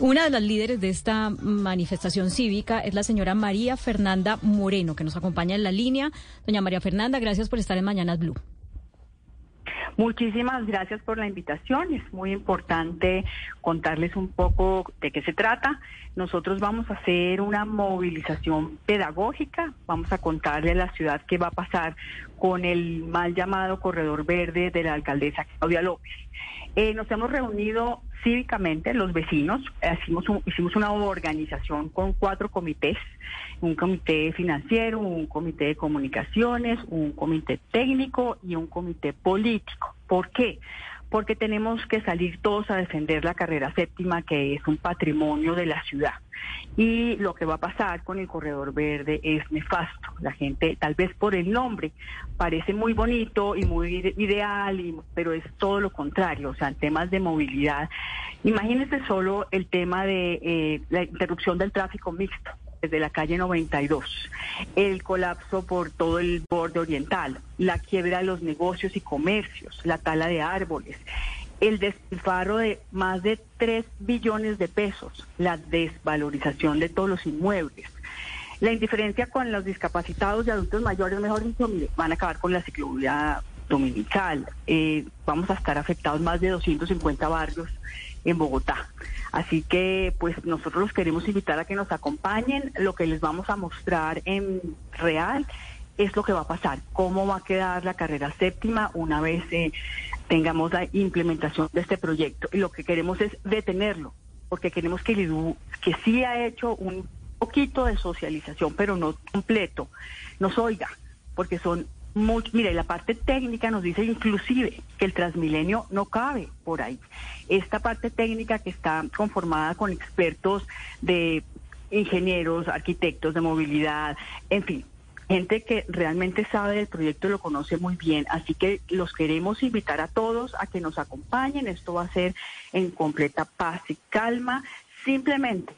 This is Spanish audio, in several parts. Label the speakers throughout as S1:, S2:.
S1: Una de las líderes de esta manifestación cívica es la señora María Fernanda Moreno, que nos acompaña en la línea. Doña María Fernanda, gracias por estar en Mañanas Blue.
S2: Muchísimas gracias por la invitación. Es muy importante contarles un poco de qué se trata. Nosotros vamos a hacer una movilización pedagógica. Vamos a contarle a la ciudad qué va a pasar con el mal llamado corredor verde de la alcaldesa Claudia López. Eh, nos hemos reunido cívicamente, los vecinos, hicimos, hicimos una organización con cuatro comités, un comité financiero, un comité de comunicaciones, un comité técnico y un comité político. ¿Por qué? Porque tenemos que salir todos a defender la carrera séptima, que es un patrimonio de la ciudad. Y lo que va a pasar con el corredor verde es nefasto. La gente, tal vez por el nombre, parece muy bonito y muy ideal, pero es todo lo contrario. O sea, en temas de movilidad, imagínense solo el tema de eh, la interrupción del tráfico mixto desde la calle 92, el colapso por todo el borde oriental, la quiebra de los negocios y comercios, la tala de árboles, el despilfarro de más de 3 billones de pesos, la desvalorización de todos los inmuebles, la indiferencia con los discapacitados y adultos mayores, mejor dicho, van a acabar con la ciclovía dominical. Eh, vamos a estar afectados más de 250 barrios en Bogotá. Así que pues nosotros los queremos invitar a que nos acompañen. Lo que les vamos a mostrar en real es lo que va a pasar, cómo va a quedar la carrera séptima una vez eh, tengamos la implementación de este proyecto. Y lo que queremos es detenerlo, porque queremos que el IDU, que sí ha hecho un poquito de socialización, pero no completo, nos oiga, porque son mire, la parte técnica nos dice inclusive que el Transmilenio no cabe por ahí. Esta parte técnica que está conformada con expertos de ingenieros, arquitectos de movilidad, en fin, gente que realmente sabe del proyecto y lo conoce muy bien. Así que los queremos invitar a todos a que nos acompañen. Esto va a ser en completa paz y calma. Simplemente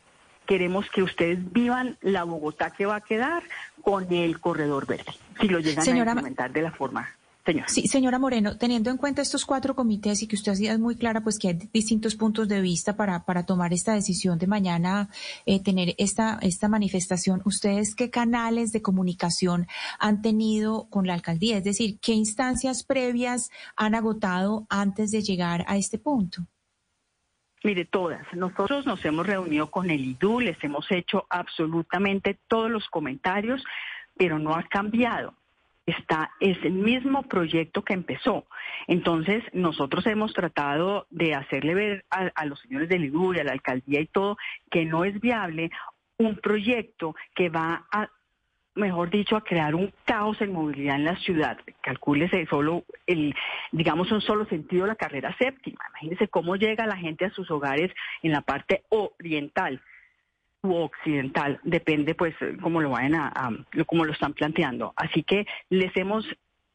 S2: queremos que ustedes vivan la Bogotá que va a quedar con el corredor verde, si lo llegan a implementar de la forma Señora.
S1: Sí, señora Moreno, teniendo en cuenta estos cuatro comités y que usted ha muy clara, pues que hay distintos puntos de vista para, para tomar esta decisión de mañana eh, tener esta, esta manifestación, ¿ustedes qué canales de comunicación han tenido con la alcaldía? Es decir, ¿qué instancias previas han agotado antes de llegar a este punto?
S2: Mire, todas. Nosotros nos hemos reunido con el IDU, les hemos hecho absolutamente todos los comentarios, pero no ha cambiado. Está, es el mismo proyecto que empezó. Entonces, nosotros hemos tratado de hacerle ver a, a los señores del IDU y a la alcaldía y todo que no es viable un proyecto que va a mejor dicho, a crear un caos en movilidad en la ciudad. Calcúlese solo el, digamos, un solo sentido la carrera séptima. Imagínense cómo llega la gente a sus hogares en la parte oriental u occidental, depende pues cómo lo vayan a, cómo lo están planteando. Así que les hemos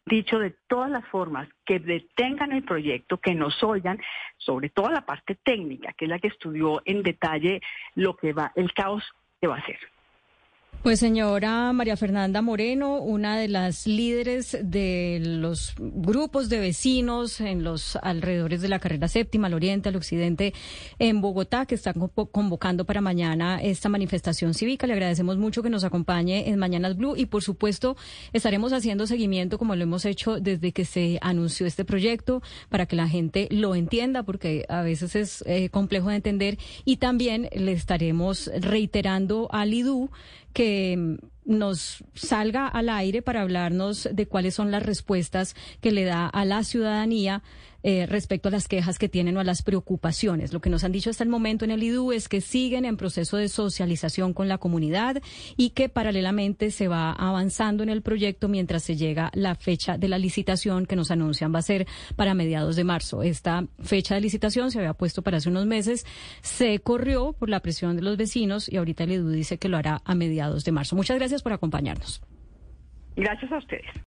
S2: dicho de todas las formas que detengan el proyecto, que nos oigan, sobre todo la parte técnica, que es la que estudió en detalle lo que va, el caos que va a ser.
S1: Pues señora María Fernanda Moreno, una de las líderes de los grupos de vecinos en los alrededores de la carrera séptima, al oriente, al occidente, en Bogotá, que están convocando para mañana esta manifestación cívica. Le agradecemos mucho que nos acompañe en Mañanas Blue y por supuesto estaremos haciendo seguimiento como lo hemos hecho desde que se anunció este proyecto para que la gente lo entienda porque a veces es eh, complejo de entender y también le estaremos reiterando al IDU que nos salga al aire para hablarnos de cuáles son las respuestas que le da a la ciudadanía eh, respecto a las quejas que tienen o a las preocupaciones. Lo que nos han dicho hasta el momento en el IDU es que siguen en proceso de socialización con la comunidad y que paralelamente se va avanzando en el proyecto mientras se llega la fecha de la licitación que nos anuncian va a ser para mediados de marzo. Esta fecha de licitación se había puesto para hace unos meses, se corrió por la presión de los vecinos y ahorita el IDU dice que lo hará a mediados de marzo. Muchas gracias por acompañarnos.
S2: Gracias a ustedes.